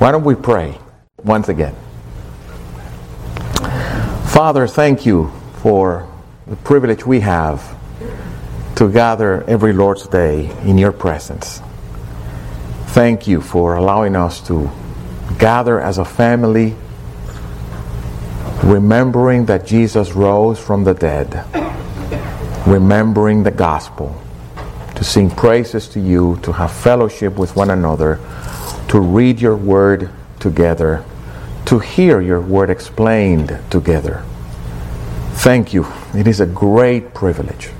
Why don't we pray once again? Father, thank you for the privilege we have to gather every Lord's Day in your presence. Thank you for allowing us to gather as a family, remembering that Jesus rose from the dead, remembering the gospel, to sing praises to you, to have fellowship with one another, to read your word together, to hear your word explained together. Thank you. It is a great privilege.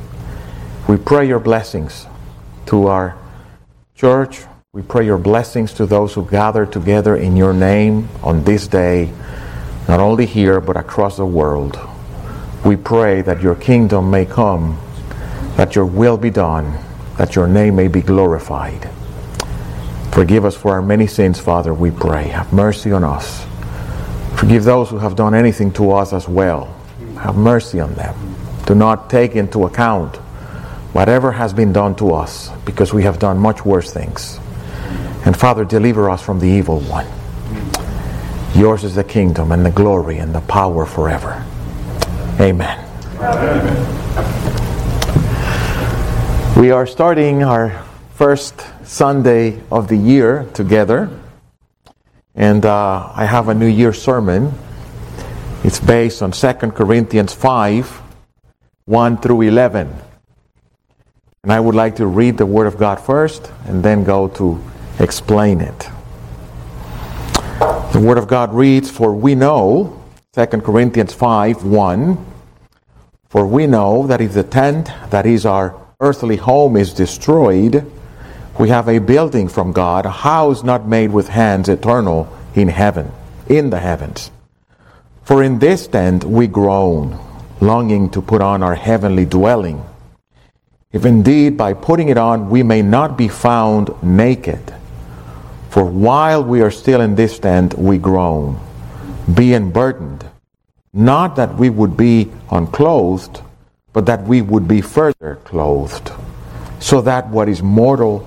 We pray your blessings to our church. We pray your blessings to those who gather together in your name on this day, not only here, but across the world. We pray that your kingdom may come, that your will be done, that your name may be glorified. Forgive us for our many sins, Father, we pray. Have mercy on us. Forgive those who have done anything to us as well. Have mercy on them. Do not take into account whatever has been done to us, because we have done much worse things. And Father, deliver us from the evil one. Yours is the kingdom and the glory and the power forever. Amen. Amen. We are starting our first Sunday of the year together. And uh, I have a New Year sermon. It's based on 2 Corinthians 5 1 through 11. And I would like to read the Word of God first and then go to explain it. The Word of God reads, For we know, 2 Corinthians 5 1, for we know that if the tent that is our earthly home is destroyed, we have a building from God, a house not made with hands, eternal in heaven, in the heavens. For in this tent we groan, longing to put on our heavenly dwelling. If indeed by putting it on we may not be found naked. For while we are still in this tent, we groan, being burdened, not that we would be unclothed, but that we would be further clothed, so that what is mortal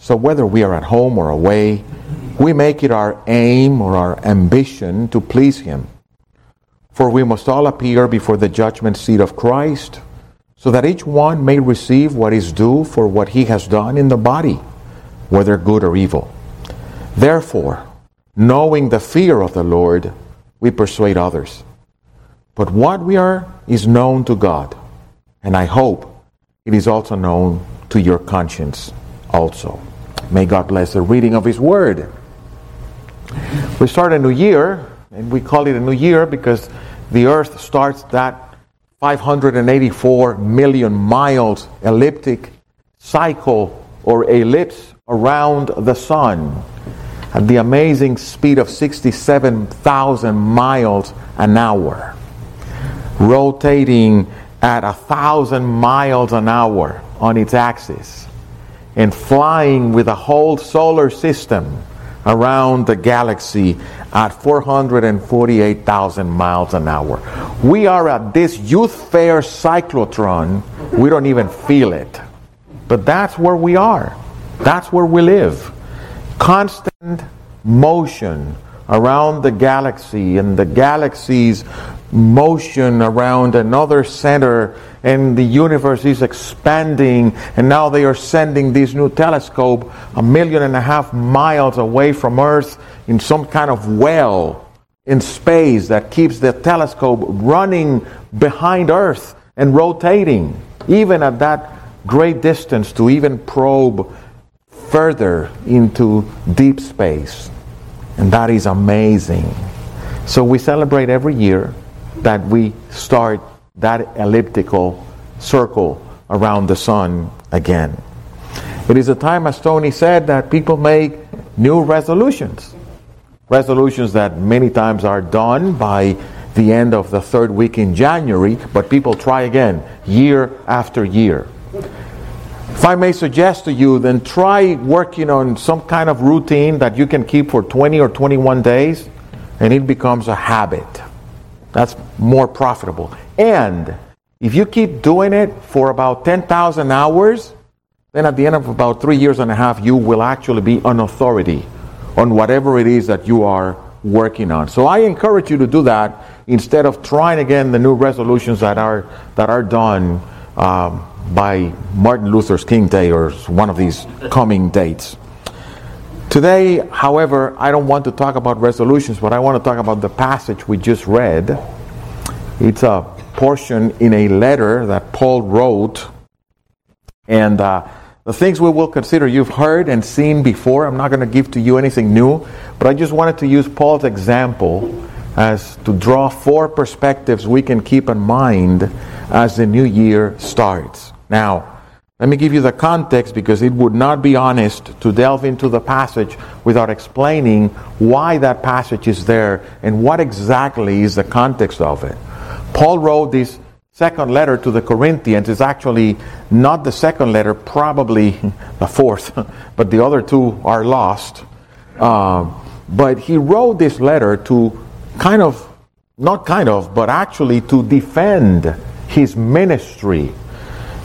So whether we are at home or away, we make it our aim or our ambition to please Him. For we must all appear before the judgment seat of Christ, so that each one may receive what is due for what he has done in the body, whether good or evil. Therefore, knowing the fear of the Lord, we persuade others. But what we are is known to God, and I hope it is also known to your conscience also. May God bless the reading of His Word. We start a new year, and we call it a new year because the earth starts that 584 million miles elliptic cycle or ellipse around the sun at the amazing speed of 67,000 miles an hour, rotating at a thousand miles an hour on its axis and flying with a whole solar system around the galaxy at 448,000 miles an hour. We are at this youth fair cyclotron. We don't even feel it. But that's where we are. That's where we live. Constant motion around the galaxy and the galaxy's motion around another center and the universe is expanding and now they are sending this new telescope a million and a half miles away from earth in some kind of well in space that keeps the telescope running behind earth and rotating even at that great distance to even probe further into deep space. And that is amazing. So we celebrate every year that we start that elliptical circle around the sun again. It is a time, as Tony said, that people make new resolutions. resolutions that many times are done by the end of the third week in January, but people try again year after year. If I may suggest to you, then try working on some kind of routine that you can keep for 20 or 21 days, and it becomes a habit. That's more profitable. And if you keep doing it for about 10,000 hours, then at the end of about three years and a half, you will actually be an authority on whatever it is that you are working on. So I encourage you to do that instead of trying again the new resolutions that are that are done um, by Martin Luther's King Day or one of these coming dates. Today, however, I don't want to talk about resolutions, but I want to talk about the passage we just read. It's a portion in a letter that Paul wrote, and uh, the things we will consider you've heard and seen before. I'm not going to give to you anything new, but I just wanted to use Paul's example as to draw four perspectives we can keep in mind as the new year starts. Now, let me give you the context because it would not be honest to delve into the passage without explaining why that passage is there and what exactly is the context of it. Paul wrote this second letter to the Corinthians. It's actually not the second letter, probably the fourth, but the other two are lost. Uh, but he wrote this letter to kind of, not kind of, but actually to defend his ministry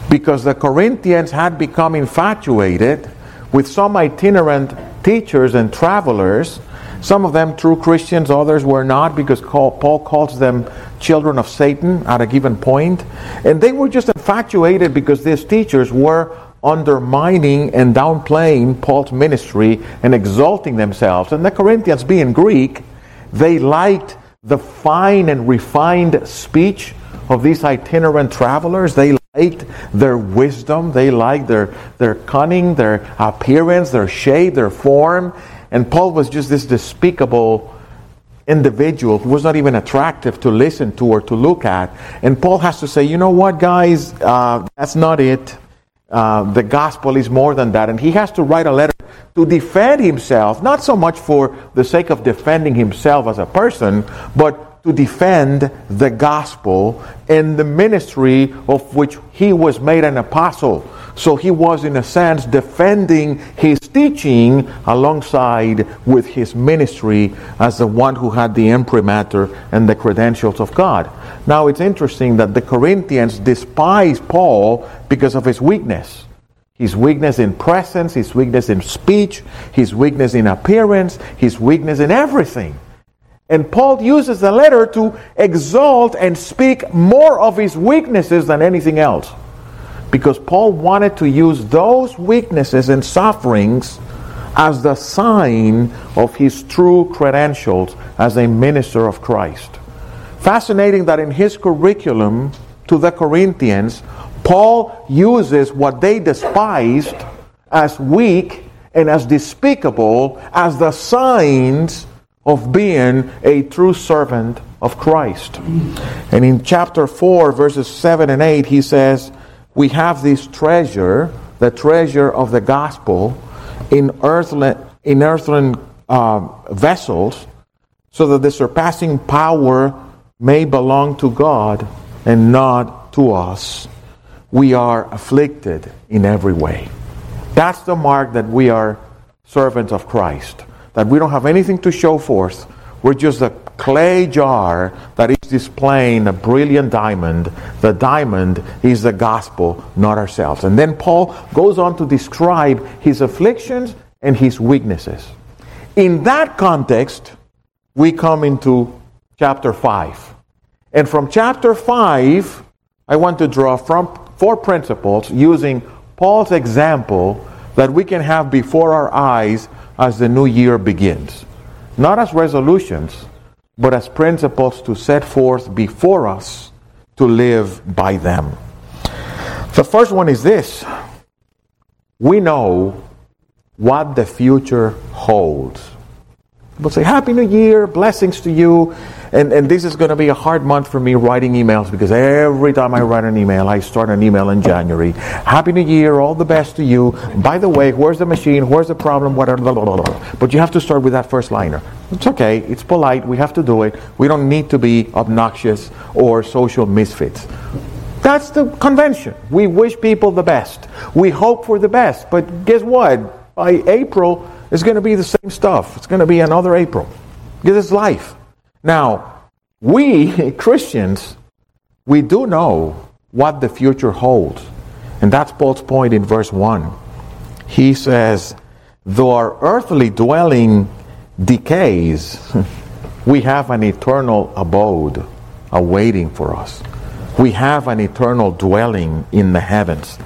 because the Corinthians had become infatuated with some itinerant teachers and travelers. Some of them true Christians, others were not, because Paul calls them children of Satan at a given point. And they were just infatuated because these teachers were undermining and downplaying Paul's ministry and exalting themselves. And the Corinthians, being Greek, they liked the fine and refined speech of these itinerant travelers. They their wisdom, they liked their, their cunning, their appearance, their shape, their form. And Paul was just this despicable individual who was not even attractive to listen to or to look at. And Paul has to say, you know what, guys, uh, that's not it. Uh, the gospel is more than that. And he has to write a letter to defend himself, not so much for the sake of defending himself as a person, but to defend the gospel and the ministry of which he was made an apostle. So he was, in a sense, defending his teaching alongside with his ministry as the one who had the imprimatur and the credentials of God. Now it's interesting that the Corinthians despise Paul because of his weakness. His weakness in presence, his weakness in speech, his weakness in appearance, his weakness in everything. And Paul uses the letter to exalt and speak more of his weaknesses than anything else. Because Paul wanted to use those weaknesses and sufferings as the sign of his true credentials as a minister of Christ. Fascinating that in his curriculum to the Corinthians, Paul uses what they despised as weak and as despicable as the signs of being a true servant of Christ. And in chapter 4, verses 7 and 8, he says, We have this treasure, the treasure of the gospel, in earthly, in earthen uh, vessels, so that the surpassing power may belong to God and not to us. We are afflicted in every way. That's the mark that we are servants of Christ that we don't have anything to show forth. We're just a clay jar that is displaying a brilliant diamond. The diamond is the gospel, not ourselves. And then Paul goes on to describe his afflictions and his weaknesses. In that context, we come into chapter 5. And from chapter 5, I want to draw from four principles using Paul's example that we can have before our eyes as the new year begins. Not as resolutions, but as principles to set forth before us to live by them. The first one is this we know what the future holds. People say, Happy New Year, blessings to you. And, and this is going to be a hard month for me writing emails because every time I write an email, I start an email in January. Happy New Year, all the best to you. By the way, where's the machine? Where's the problem? Whatever. Blah, blah, blah, But you have to start with that first liner. It's okay. It's polite. We have to do it. We don't need to be obnoxious or social misfits. That's the convention. We wish people the best. We hope for the best. But guess what? By April, it's going to be the same stuff. It's going to be another April. Because it's life. Now, we Christians, we do know what the future holds. And that's Paul's point in verse 1. He says, Though our earthly dwelling decays, we have an eternal abode awaiting for us. We have an eternal dwelling in the heavens.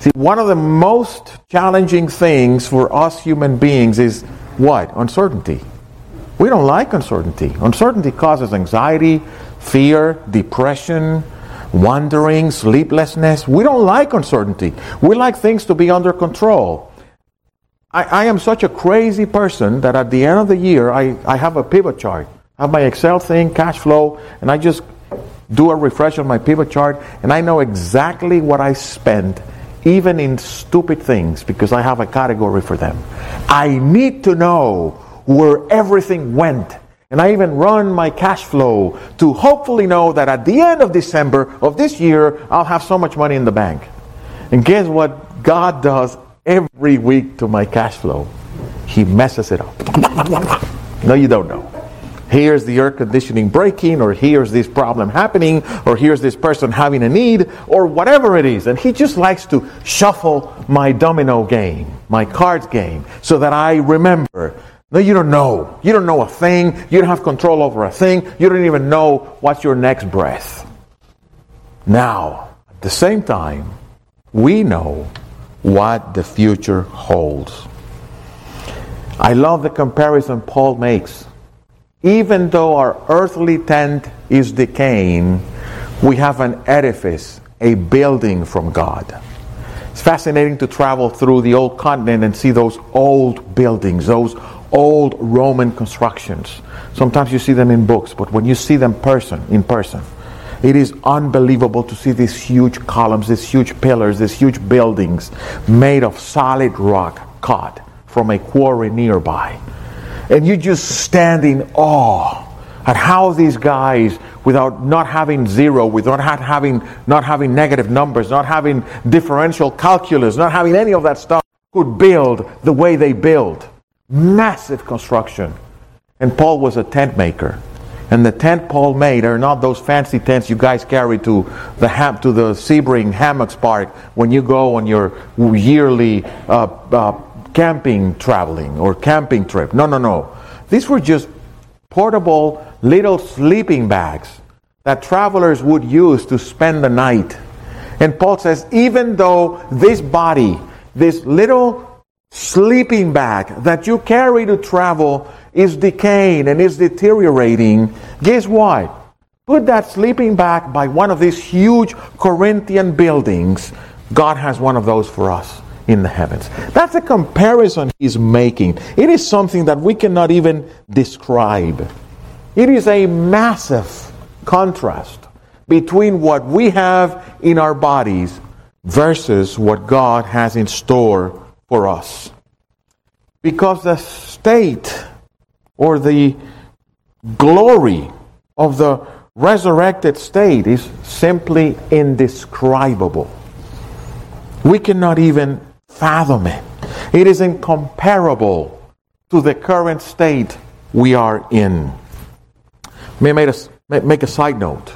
See, one of the most challenging things for us human beings is what? Uncertainty. We don't like uncertainty. Uncertainty causes anxiety, fear, depression, wandering, sleeplessness. We don't like uncertainty. We like things to be under control. I, I, am such a crazy person that at the end of the year, I, I have a pivot chart. I have my Excel thing, cash flow, and I just do a refresh on my pivot chart, and I know exactly what I spent, even in stupid things, because I have a category for them. I need to know where everything went. And I even run my cash flow to hopefully know that at the end of December of this year, I'll have so much money in the bank. And guess what God does every week to my cash flow? He messes it up. no, you don't know. Here's the air conditioning breaking, or here's this problem happening, or here's this person having a need, or whatever it is. And he just likes to shuffle my domino game, my cards game, so that I remember no, you don't know. You don't know a thing. You don't have control over a thing. You don't even know what's your next breath. Now, at the same time, we know what the future holds. I love the comparison Paul makes. Even though our earthly tent is decaying, we have an edifice, a building from God. It's fascinating to travel through the old continent and see those old buildings, those old Roman constructions. Sometimes you see them in books, but when you see them person in person, it is unbelievable to see these huge columns, these huge pillars, these huge buildings made of solid rock cut from a quarry nearby. And you just stand in awe at how these guys, without not having zero, without having not having negative numbers, not having differential calculus, not having any of that stuff, could build the way they build. Massive construction. And Paul was a tent maker. And the tent Paul made are not those fancy tents you guys carry to the ham- to the Sebring Hammocks Park when you go on your yearly uh, uh, camping traveling or camping trip. No, no, no. These were just portable little sleeping bags that travelers would use to spend the night. And Paul says, even though this body, this little sleeping bag that you carry to travel is decaying and is deteriorating, guess what? Put that sleeping bag by one of these huge Corinthian buildings. God has one of those for us in the heavens. That's a comparison he's making. It is something that we cannot even describe. It is a massive contrast between what we have in our bodies versus what God has in store for us. Because the state or the glory of the resurrected state is simply indescribable. We cannot even fathom it. It is incomparable to the current state we are in. May I make a side note.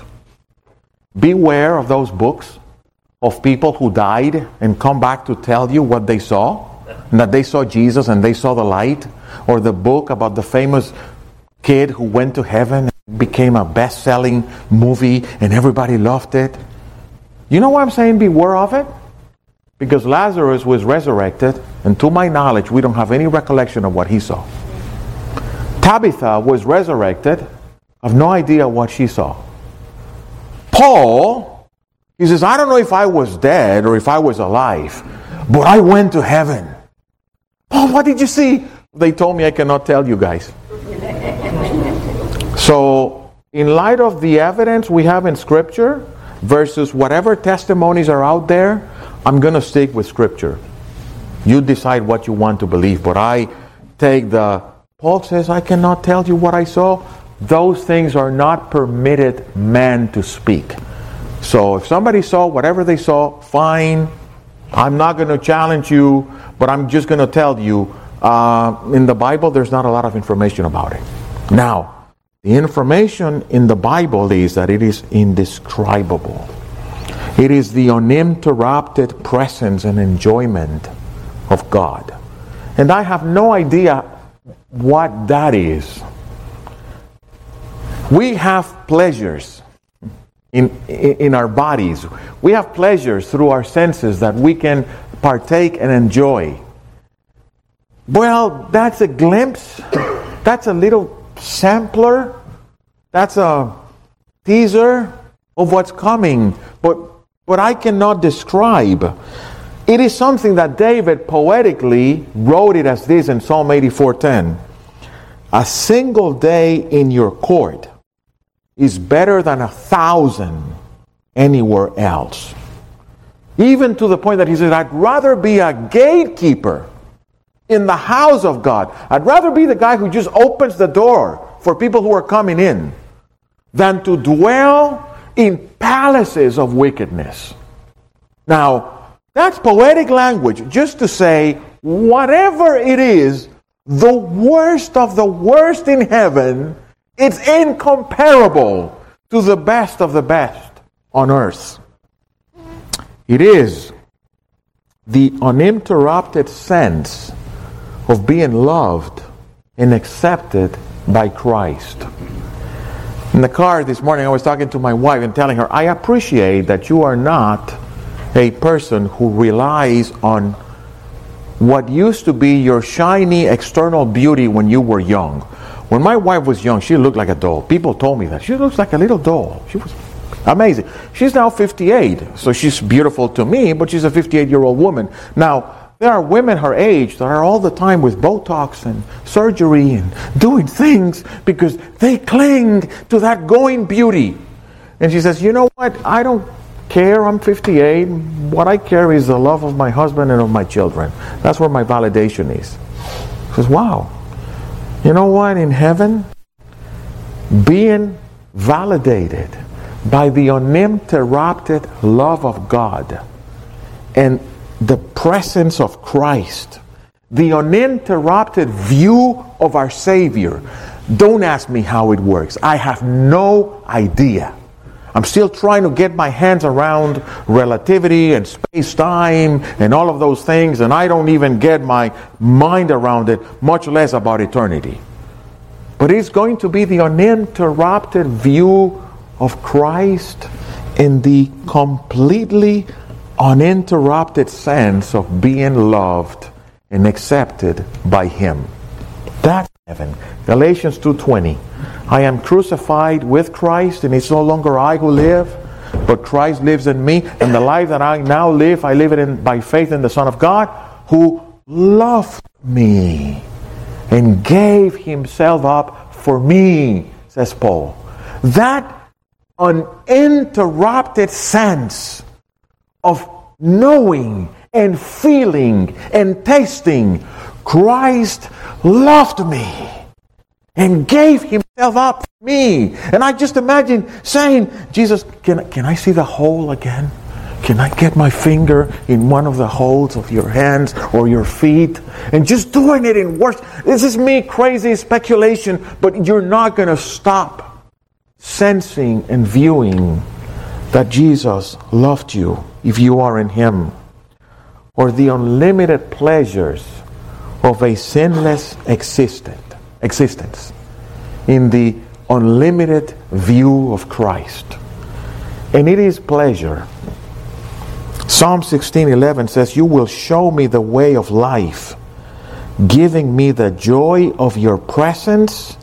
Beware of those books of people who died and come back to tell you what they saw, and that they saw Jesus and they saw the light, or the book about the famous kid who went to heaven and became a best selling movie and everybody loved it. You know why I'm saying beware of it? Because Lazarus was resurrected, and to my knowledge, we don't have any recollection of what he saw. Tabitha was resurrected. I have no idea what she saw. Paul he says, I don't know if I was dead or if I was alive, but I went to heaven. Oh, what did you see? They told me I cannot tell you guys. so, in light of the evidence we have in Scripture versus whatever testimonies are out there, I'm going to stick with Scripture. You decide what you want to believe, but I take the Paul says, I cannot tell you what I saw. Those things are not permitted man to speak. So if somebody saw whatever they saw, fine. I'm not going to challenge you, but I'm just going to tell you uh, in the Bible, there's not a lot of information about it. Now, the information in the Bible is that it is indescribable. It is the uninterrupted presence and enjoyment of God. And I have no idea what that is. We have pleasures in, in our bodies. We have pleasures through our senses that we can partake and enjoy. Well, that's a glimpse. That's a little sampler. That's a teaser of what's coming. But, but I cannot describe. It is something that David poetically wrote it as this in Psalm 84:10. A single day in your court is better than a thousand anywhere else. Even to the point that he said, I'd rather be a gatekeeper in the house of God. I'd rather be the guy who just opens the door for people who are coming in than to dwell in palaces of wickedness. Now, that's poetic language just to say, whatever it is, the worst of the worst in heaven it's incomparable to the best of the best on earth. It is the uninterrupted sense of being loved and accepted by Christ. In the car this morning, I was talking to my wife and telling her, I appreciate that you are not a person who relies on what used to be your shiny external beauty when you were young. When my wife was young, she looked like a doll. People told me that. She looks like a little doll. She was amazing. She's now 58, so she's beautiful to me, but she's a 58 year old woman. Now, there are women her age that are all the time with Botox and surgery and doing things because they cling to that going beauty. And she says, You know what? I don't care. I'm 58. What I care is the love of my husband and of my children. That's where my validation is. She says, Wow. You know what? In heaven, being validated by the uninterrupted love of God and the presence of Christ, the uninterrupted view of our Savior. Don't ask me how it works. I have no idea. I'm still trying to get my hands around relativity and space time and all of those things, and I don't even get my mind around it, much less about eternity. But it's going to be the uninterrupted view of Christ in the completely uninterrupted sense of being loved and accepted by Him. That's heaven. Galatians 2:20. I am crucified with Christ, and it's no longer I who live, but Christ lives in me. And the life that I now live, I live it in, by faith in the Son of God, who loved me and gave himself up for me, says Paul. That uninterrupted sense of knowing and feeling and tasting Christ loved me and gave himself up for me. And I just imagine saying, Jesus, can, can I see the hole again? Can I get my finger in one of the holes of your hands or your feet? And just doing it in worship. This is me crazy speculation, but you're not going to stop sensing and viewing that Jesus loved you if you are in Him. Or the unlimited pleasures of a sinless existence existence in the unlimited view of Christ. And it is pleasure. Psalm 16:11 says, "You will show me the way of life, giving me the joy of your presence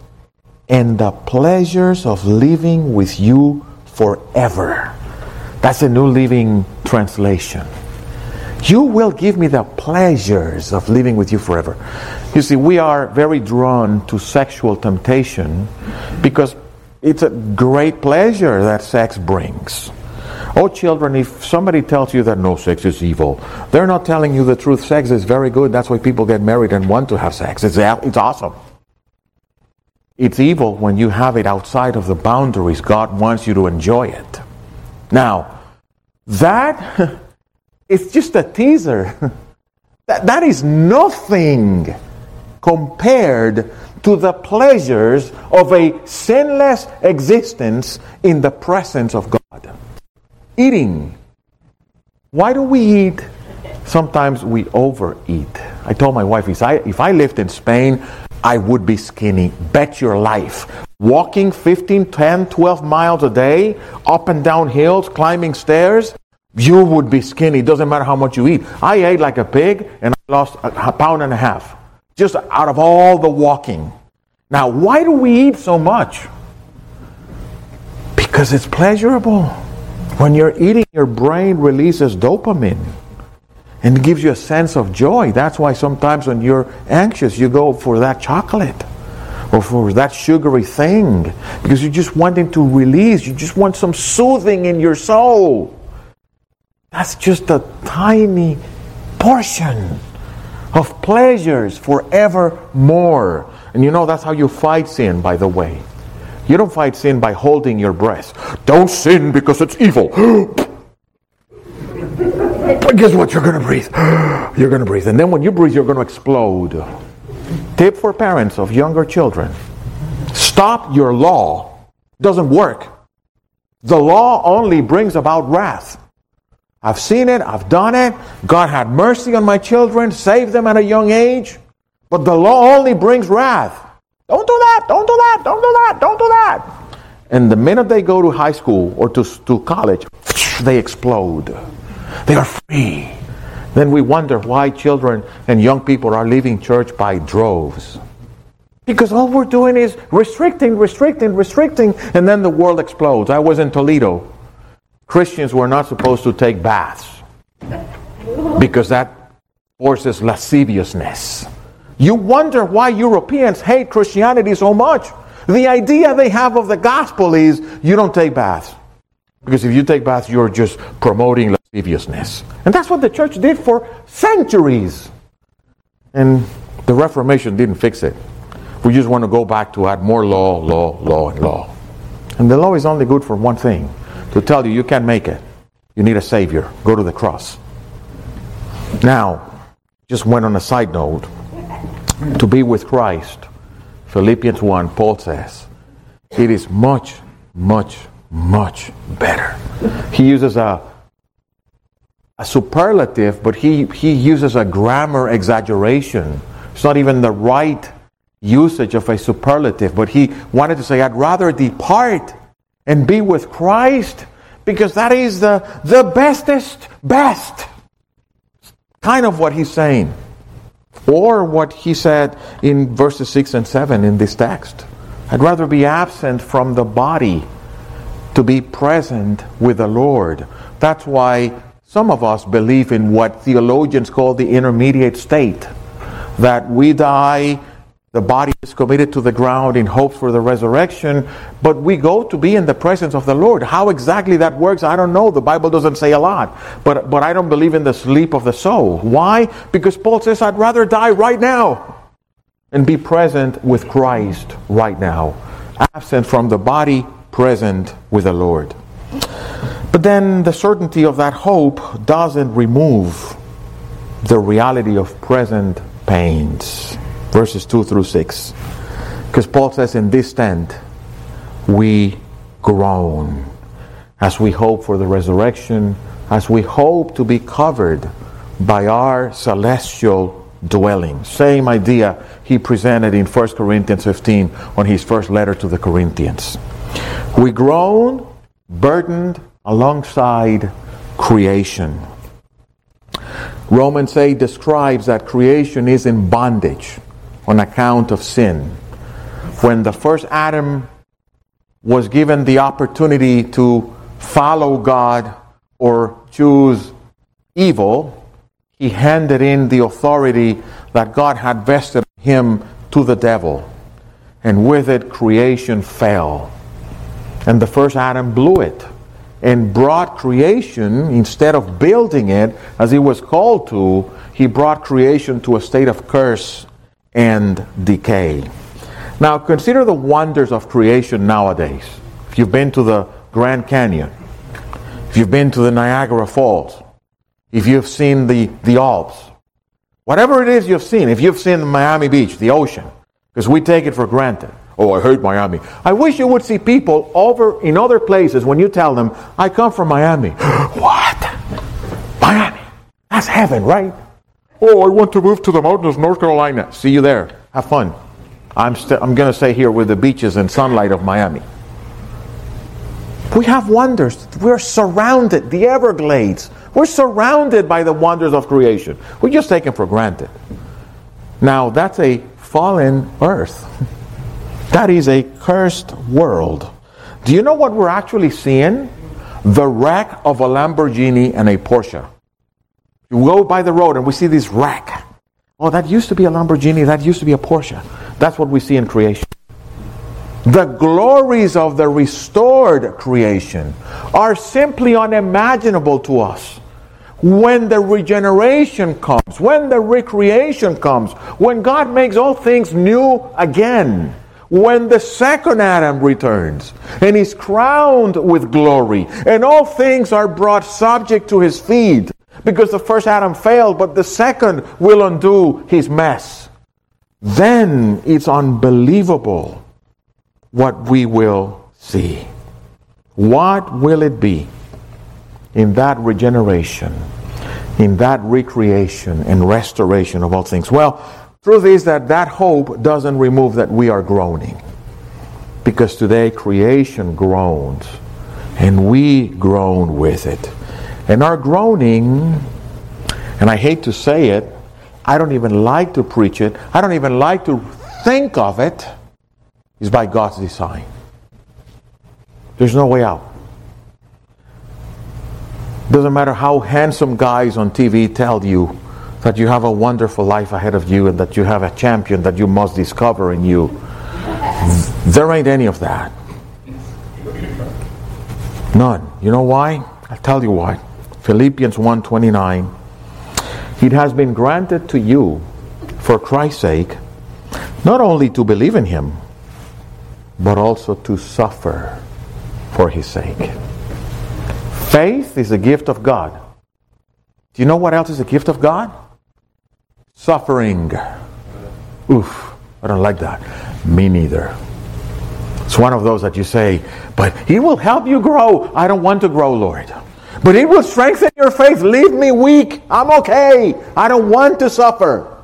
and the pleasures of living with you forever." That's a New Living Translation. You will give me the pleasures of living with you forever. You see, we are very drawn to sexual temptation because it's a great pleasure that sex brings. Oh, children, if somebody tells you that no, sex is evil, they're not telling you the truth. Sex is very good. That's why people get married and want to have sex. It's, it's awesome. It's evil when you have it outside of the boundaries God wants you to enjoy it. Now, that is just a teaser. that, that is nothing compared to the pleasures of a sinless existence in the presence of God. Eating. Why do we eat? Sometimes we overeat. I told my wife, if I, if I lived in Spain, I would be skinny. Bet your life. Walking 15, 10, 12 miles a day, up and down hills, climbing stairs, you would be skinny. Doesn't matter how much you eat. I ate like a pig and I lost a pound and a half just out of all the walking. Now, why do we eat so much? Because it's pleasurable. When you're eating, your brain releases dopamine and it gives you a sense of joy. That's why sometimes when you're anxious, you go for that chocolate or for that sugary thing because you're just wanting to release. You just want some soothing in your soul. That's just a tiny portion of pleasures forevermore. And you know that's how you fight sin, by the way. You don't fight sin by holding your breath. Don't sin because it's evil. but guess what? You're going to breathe. You're going to breathe. And then when you breathe, you're going to explode. Tip for parents of younger children stop your law. Doesn't work. The law only brings about wrath. I've seen it, I've done it. God had mercy on my children, saved them at a young age. But the law only brings wrath. Don't do that, don't do that, don't do that, don't do that. And the minute they go to high school or to, to college, they explode. They are free. Then we wonder why children and young people are leaving church by droves. Because all we're doing is restricting, restricting, restricting, and then the world explodes. I was in Toledo Christians were not supposed to take baths because that forces lasciviousness. You wonder why Europeans hate Christianity so much. The idea they have of the gospel is you don't take baths. Because if you take baths, you're just promoting lasciviousness. And that's what the church did for centuries. And the Reformation didn't fix it. We just want to go back to add more law, law, law, and law. And the law is only good for one thing to tell you you can't make it. You need a Savior. Go to the cross. Now, just went on a side note. To be with Christ, Philippians 1, Paul says, it is much, much, much better. He uses a, a superlative, but he, he uses a grammar exaggeration. It's not even the right usage of a superlative, but he wanted to say, I'd rather depart and be with Christ because that is the, the bestest best. Kind of what he's saying. Or what he said in verses 6 and 7 in this text. I'd rather be absent from the body to be present with the Lord. That's why some of us believe in what theologians call the intermediate state. That we die the body is committed to the ground in hopes for the resurrection, but we go to be in the presence of the Lord. How exactly that works, I don't know. The Bible doesn't say a lot. But, but I don't believe in the sleep of the soul. Why? Because Paul says, I'd rather die right now and be present with Christ right now. Absent from the body, present with the Lord. But then the certainty of that hope doesn't remove the reality of present pains verses 2 through 6. Because Paul says, In this tent we groan as we hope for the resurrection, as we hope to be covered by our celestial dwelling. Same idea he presented in 1 Corinthians 15 on his first letter to the Corinthians. We groan burdened alongside creation. Romans 8 describes that creation is in bondage on account of sin. When the first Adam was given the opportunity to follow God or choose evil, he handed in the authority that God had vested him to the devil. And with it, creation fell. And the first Adam blew it and brought creation, instead of building it as he was called to, he brought creation to a state of curse and decay. Now consider the wonders of creation nowadays. If you've been to the Grand Canyon, if you've been to the Niagara Falls, if you've seen the, the Alps, whatever it is you've seen, if you've seen Miami Beach, the ocean, because we take it for granted. Oh, I hate Miami. I wish you would see people over in other places when you tell them, I come from Miami. what? Miami. That's heaven, right? Oh, I want to move to the mountains of North Carolina. See you there. Have fun. I'm, st- I'm going to stay here with the beaches and sunlight of Miami. We have wonders. We're surrounded. The Everglades. We're surrounded by the wonders of creation. We just take them for granted. Now, that's a fallen earth. That is a cursed world. Do you know what we're actually seeing? The wreck of a Lamborghini and a Porsche. You go by the road and we see this wreck. Oh, that used to be a Lamborghini, that used to be a Porsche. That's what we see in creation. The glories of the restored creation are simply unimaginable to us. When the regeneration comes, when the recreation comes, when God makes all things new again, when the second Adam returns and is crowned with glory, and all things are brought subject to his feet, because the first Adam failed, but the second will undo his mess. Then it's unbelievable what we will see. What will it be in that regeneration, in that recreation and restoration of all things? Well, truth is that that hope doesn't remove that we are groaning. Because today creation groans and we groan with it. And our groaning, and I hate to say it, I don't even like to preach it, I don't even like to think of it, is by God's design. There's no way out. Doesn't matter how handsome guys on TV tell you that you have a wonderful life ahead of you and that you have a champion that you must discover in you. There ain't any of that. None. You know why? I'll tell you why. Philippians 1:29 It has been granted to you for Christ's sake not only to believe in him but also to suffer for his sake. Faith is a gift of God. Do you know what else is a gift of God? Suffering. Oof, I don't like that. Me neither. It's one of those that you say, but He will help you grow. I don't want to grow, Lord. But He will strengthen your faith. Leave me weak. I'm okay. I don't want to suffer.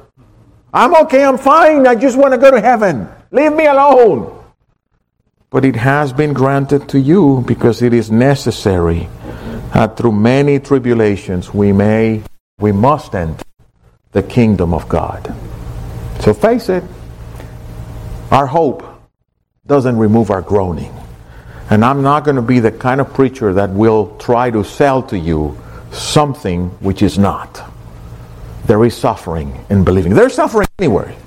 I'm okay. I'm fine. I just want to go to heaven. Leave me alone but it has been granted to you because it is necessary that through many tribulations we may we must enter the kingdom of God. So face it, our hope doesn't remove our groaning. And I'm not going to be the kind of preacher that will try to sell to you something which is not. There is suffering in believing. There's suffering anywhere.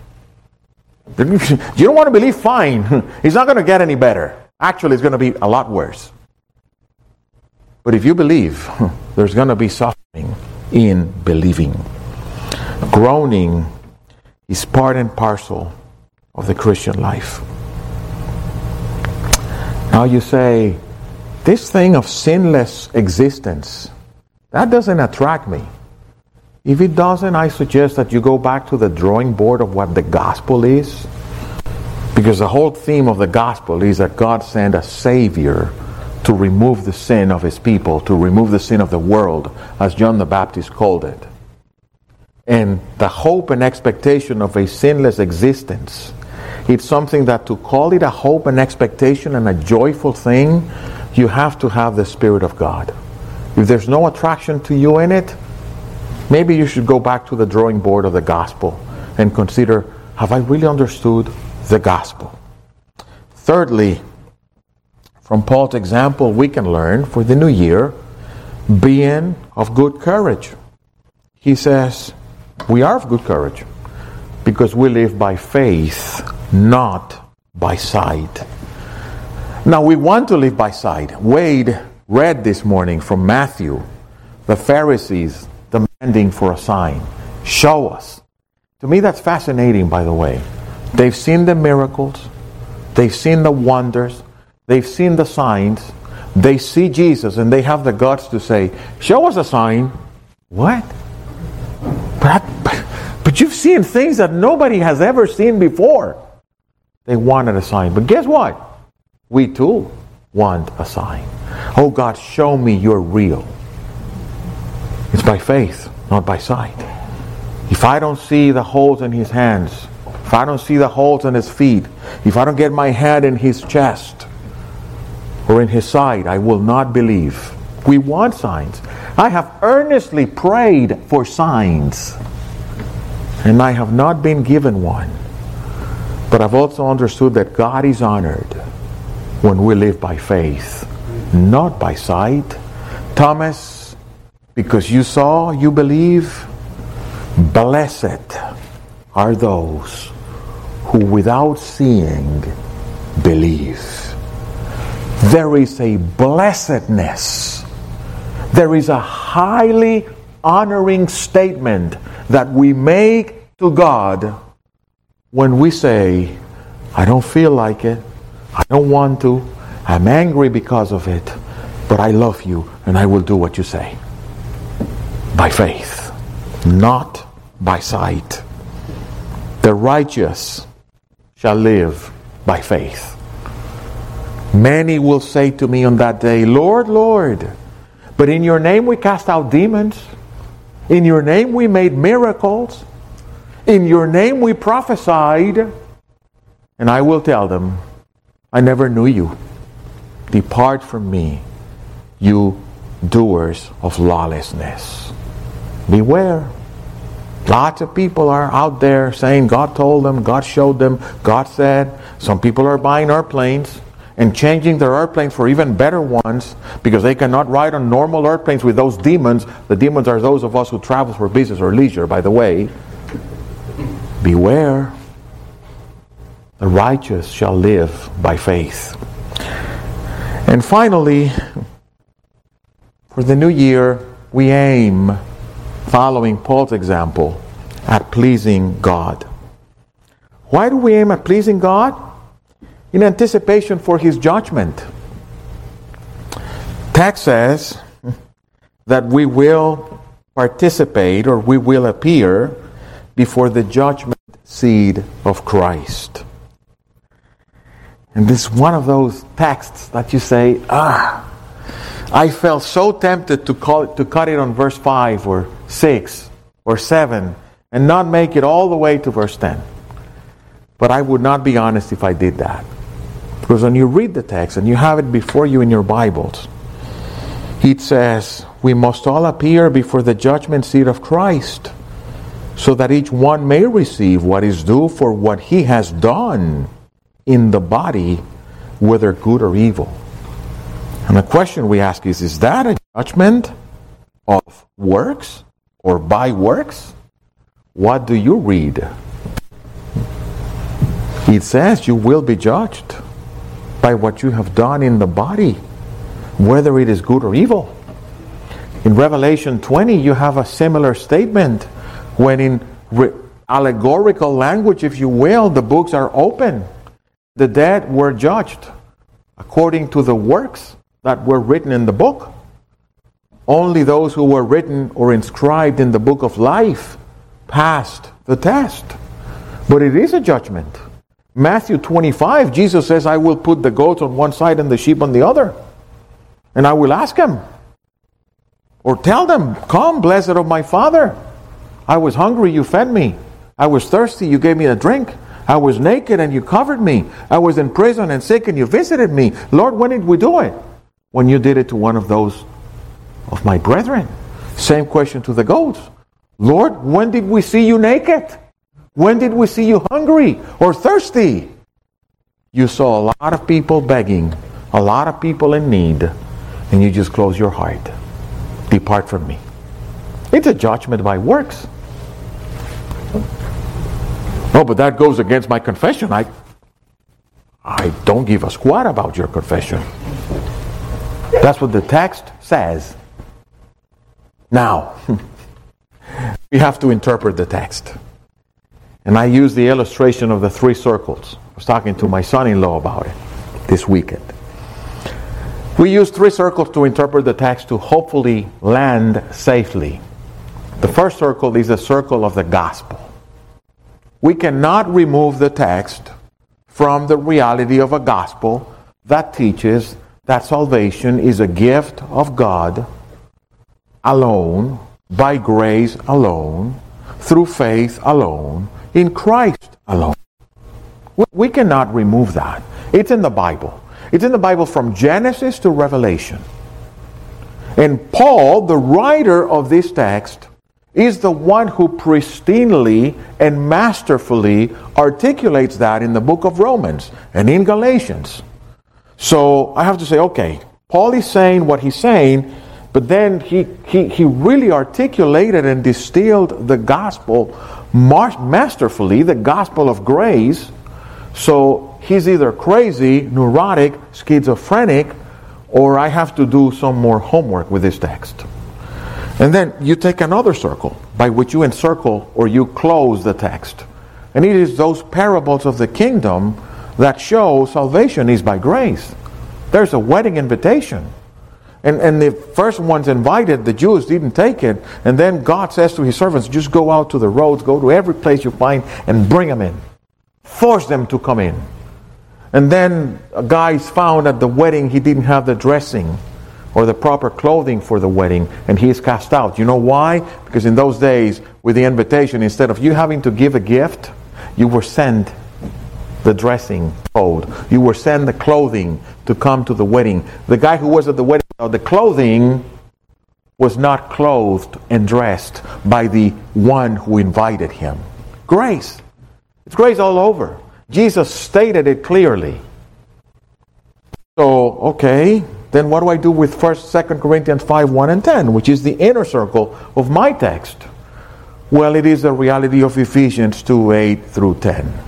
You don't want to believe? Fine. It's not going to get any better. Actually, it's going to be a lot worse. But if you believe, there's going to be suffering in believing. Groaning is part and parcel of the Christian life. Now you say, this thing of sinless existence, that doesn't attract me. If it doesn't, I suggest that you go back to the drawing board of what the gospel is. Because the whole theme of the gospel is that God sent a Savior to remove the sin of His people, to remove the sin of the world, as John the Baptist called it. And the hope and expectation of a sinless existence. It's something that to call it a hope and expectation and a joyful thing, you have to have the Spirit of God. If there's no attraction to you in it, Maybe you should go back to the drawing board of the gospel and consider have I really understood the gospel? Thirdly, from Paul's example, we can learn for the new year being of good courage. He says, We are of good courage because we live by faith, not by sight. Now, we want to live by sight. Wade read this morning from Matthew the Pharisees demanding for a sign. Show us. To me, that's fascinating, by the way. They've seen the miracles, they've seen the wonders, they've seen the signs, they see Jesus, and they have the guts to say, Show us a sign. What? But, you've seen things that nobody has ever seen before. They wanted a sign. But guess what? We too want a sign. Oh God, show me you're real. It's by faith, not by sight. If I don't see the holes in his hands, if I don't see the holes in his feet, if I don't get my hand in his chest or in his side, I will not believe. We want signs. I have earnestly prayed for signs, and I have not been given one. But I've also understood that God is honored when we live by faith, not by sight. Thomas, because you saw, you believe. Blessed are those who without seeing believe. There is a blessedness. There is a highly honoring statement that we make to God when we say, I don't feel like it, I don't want to, I'm angry because of it, but I love you and I will do what you say. By faith, not by sight. The righteous shall live by faith. Many will say to me on that day, Lord, Lord, but in your name we cast out demons. In your name we made miracles. In your name we prophesied. And I will tell them, I never knew you. Depart from me, you doers of lawlessness. Beware. Lots of people are out there saying God told them, God showed them, God said. Some people are buying airplanes and changing their airplanes for even better ones because they cannot ride on normal airplanes with those demons. The demons are those of us who travel for business or leisure, by the way. Beware. The righteous shall live by faith. And finally, for the new year, we aim, following Paul's example, at pleasing God. Why do we aim at pleasing God? In anticipation for his judgment. Text says that we will participate or we will appear before the judgment seat of Christ. And this is one of those texts that you say, ah, I felt so tempted to, call it, to cut it on verse 5 or 6 or 7 and not make it all the way to verse 10. But I would not be honest if I did that. Because when you read the text and you have it before you in your Bibles, it says, We must all appear before the judgment seat of Christ, so that each one may receive what is due for what he has done in the body, whether good or evil. And the question we ask is Is that a judgment of works or by works? What do you read? It says you will be judged by what you have done in the body, whether it is good or evil. In Revelation 20, you have a similar statement when, in re- allegorical language, if you will, the books are open the dead were judged according to the works that were written in the book. Only those who were written or inscribed in the book of life passed the test. But it is a judgment. Matthew 25, Jesus says, I will put the goats on one side and the sheep on the other. And I will ask them, or tell them, Come, blessed of my Father. I was hungry, you fed me. I was thirsty, you gave me a drink. I was naked and you covered me. I was in prison and sick and you visited me. Lord, when did we do it? When you did it to one of those of my brethren. Same question to the goats. Lord, when did we see you naked? When did we see you hungry or thirsty? You saw a lot of people begging, a lot of people in need, and you just close your heart. Depart from me. It's a judgment by works. Oh, but that goes against my confession. I, I don't give a squat about your confession. That's what the text says. Now, we have to interpret the text. And I use the illustration of the three circles I was talking to my son in law about it this weekend. We use three circles to interpret the text to hopefully land safely. The first circle is the circle of the gospel. We cannot remove the text from the reality of a gospel that teaches that salvation is a gift of God alone, by grace alone, through faith alone, in Christ alone. We cannot remove that. It's in the Bible. It's in the Bible from Genesis to Revelation. And Paul, the writer of this text, is the one who pristinely and masterfully articulates that in the book of Romans and in Galatians. So I have to say, okay, Paul is saying what he's saying, but then he, he, he really articulated and distilled the gospel masterfully, the gospel of grace. So he's either crazy, neurotic, schizophrenic, or I have to do some more homework with this text. And then you take another circle by which you encircle or you close the text. And it is those parables of the kingdom that show salvation is by grace. There's a wedding invitation. And, and the first ones invited, the Jews didn't take it. And then God says to his servants, just go out to the roads, go to every place you find, and bring them in. Force them to come in. And then a guy's found at the wedding, he didn't have the dressing or the proper clothing for the wedding, and he is cast out. You know why? Because in those days, with the invitation, instead of you having to give a gift, you were sent the dressing code. You were sent the clothing to come to the wedding. The guy who was at the wedding, the clothing was not clothed and dressed by the one who invited him. Grace. It's grace all over. Jesus stated it clearly. So, okay, then what do I do with 1st, 2nd Corinthians 5, 1 and 10, which is the inner circle of my text? Well, it is the reality of Ephesians 2, 8 through 10.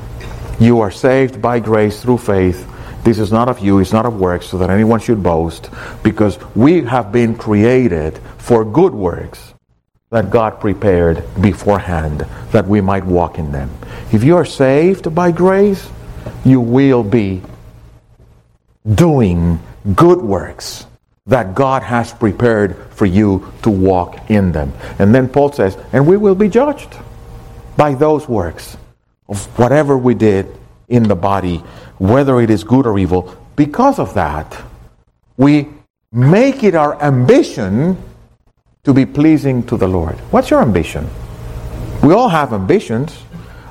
You are saved by grace through faith. This is not of you, it's not of works, so that anyone should boast, because we have been created for good works that God prepared beforehand that we might walk in them. If you are saved by grace, you will be doing good works that God has prepared for you to walk in them. And then Paul says, and we will be judged by those works of whatever we did in the body, whether it is good or evil. Because of that, we make it our ambition to be pleasing to the Lord. What's your ambition? We all have ambitions.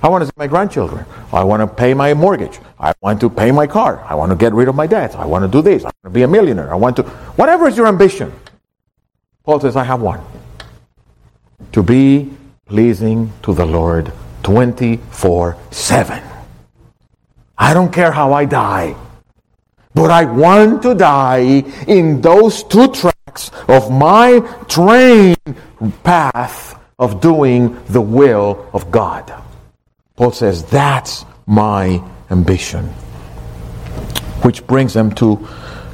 I want to see my grandchildren. I want to pay my mortgage. I want to pay my car. I want to get rid of my debt. I want to do this. I want to be a millionaire. I want to. Whatever is your ambition. Paul says, I have one. To be pleasing to the Lord 24 7. I don't care how I die, but I want to die in those two tracks of my train path of doing the will of God. Paul says, That's my ambition. Which brings them to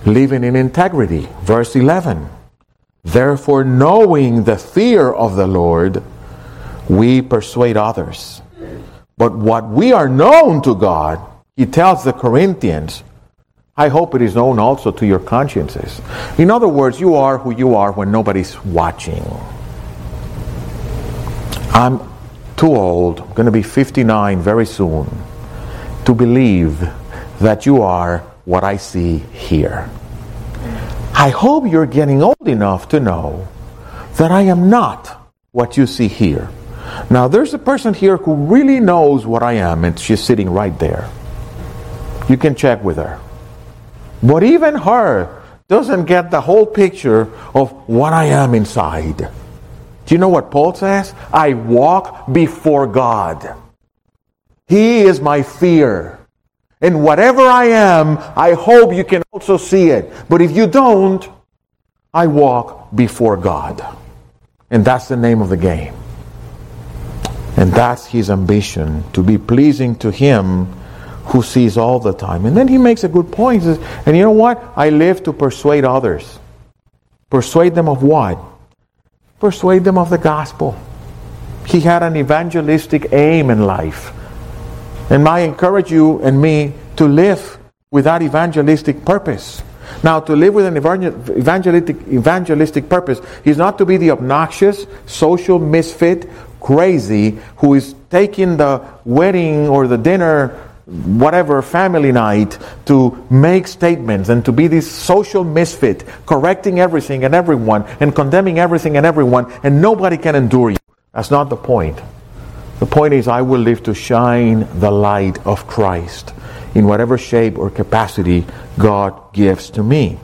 living in integrity. Verse 11. Therefore, knowing the fear of the Lord, we persuade others. But what we are known to God, he tells the Corinthians, I hope it is known also to your consciences. In other words, you are who you are when nobody's watching. I'm too old, I'm going to be 59 very soon, to believe that you are what I see here. I hope you're getting old enough to know that I am not what you see here. Now, there's a person here who really knows what I am, and she's sitting right there. You can check with her. But even her doesn't get the whole picture of what I am inside. Do you know what Paul says? I walk before God. He is my fear. And whatever I am, I hope you can also see it. But if you don't, I walk before God. And that's the name of the game. And that's his ambition to be pleasing to him who sees all the time. And then he makes a good point. Says, and you know what? I live to persuade others. Persuade them of what? persuade them of the gospel. He had an evangelistic aim in life. And I encourage you and me to live with that evangelistic purpose. Now, to live with an evangelistic, evangelistic purpose is not to be the obnoxious, social misfit, crazy who is taking the wedding or the dinner whatever family night to make statements and to be this social misfit, correcting everything and everyone and condemning everything and everyone, and nobody can endure you. That's not the point. The point is, I will live to shine the light of Christ in whatever shape or capacity God gives to me.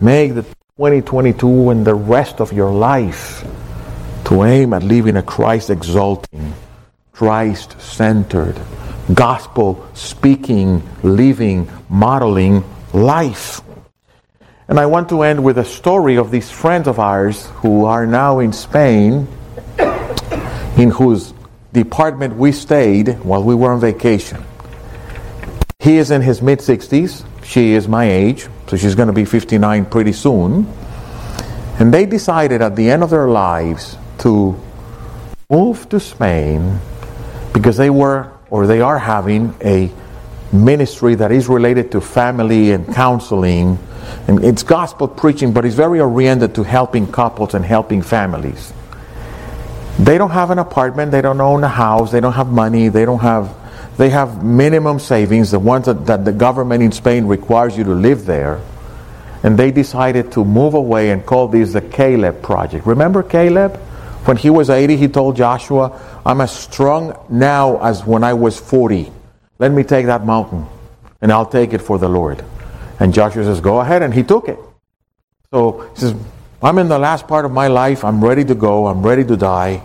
Make the 2022 and the rest of your life to aim at living a Christ exalting, Christ centered, gospel speaking, living, modeling life. And I want to end with a story of these friends of ours who are now in Spain, in whose department we stayed while we were on vacation. He is in his mid 60s. She is my age, so she's going to be 59 pretty soon. And they decided at the end of their lives to move to Spain because they were or they are having a ministry that is related to family and counseling. And it's gospel preaching, but it's very oriented to helping couples and helping families. They don't have an apartment, they don't own a house, they don't have money, they don't have they have minimum savings, the ones that, that the government in Spain requires you to live there. And they decided to move away and call this the Caleb Project. Remember Caleb? When he was 80, he told Joshua, I'm as strong now as when I was 40. Let me take that mountain, and I'll take it for the Lord. And Joshua says, Go ahead, and he took it. So he says, I'm in the last part of my life. I'm ready to go. I'm ready to die.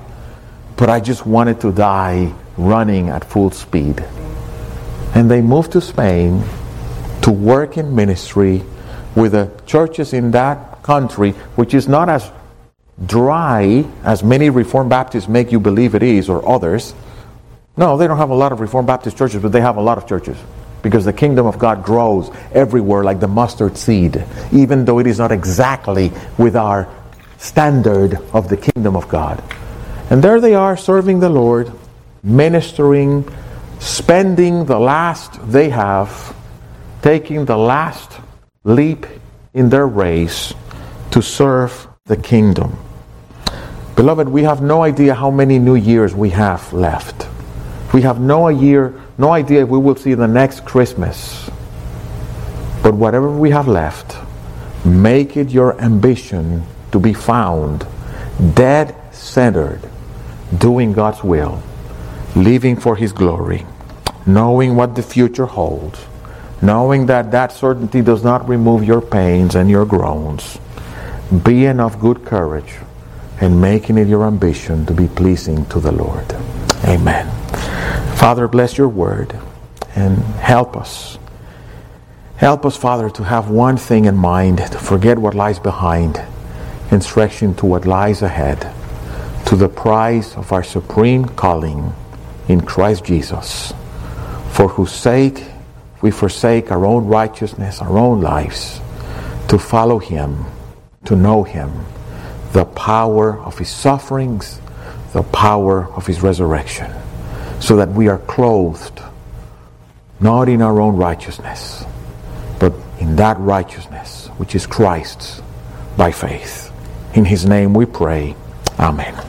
But I just wanted to die running at full speed. And they moved to Spain to work in ministry with the churches in that country, which is not as dry as many Reformed Baptists make you believe it is, or others. No, they don't have a lot of Reformed Baptist churches, but they have a lot of churches because the kingdom of God grows everywhere like the mustard seed, even though it is not exactly with our standard of the kingdom of God. And there they are serving the Lord, ministering, spending the last they have, taking the last leap in their race to serve the kingdom. Beloved, we have no idea how many new years we have left. We have no year, no idea if we will see the next Christmas. But whatever we have left, make it your ambition to be found dead centered, doing God's will, living for His glory, knowing what the future holds, knowing that that certainty does not remove your pains and your groans. Being of good courage and making it your ambition to be pleasing to the Lord. Amen. Father, bless your word and help us. Help us, Father, to have one thing in mind, to forget what lies behind, instruction to what lies ahead, to the prize of our supreme calling in Christ Jesus, for whose sake we forsake our own righteousness, our own lives, to follow him, to know him the power of his sufferings, the power of his resurrection, so that we are clothed not in our own righteousness, but in that righteousness which is Christ's by faith. In his name we pray. Amen.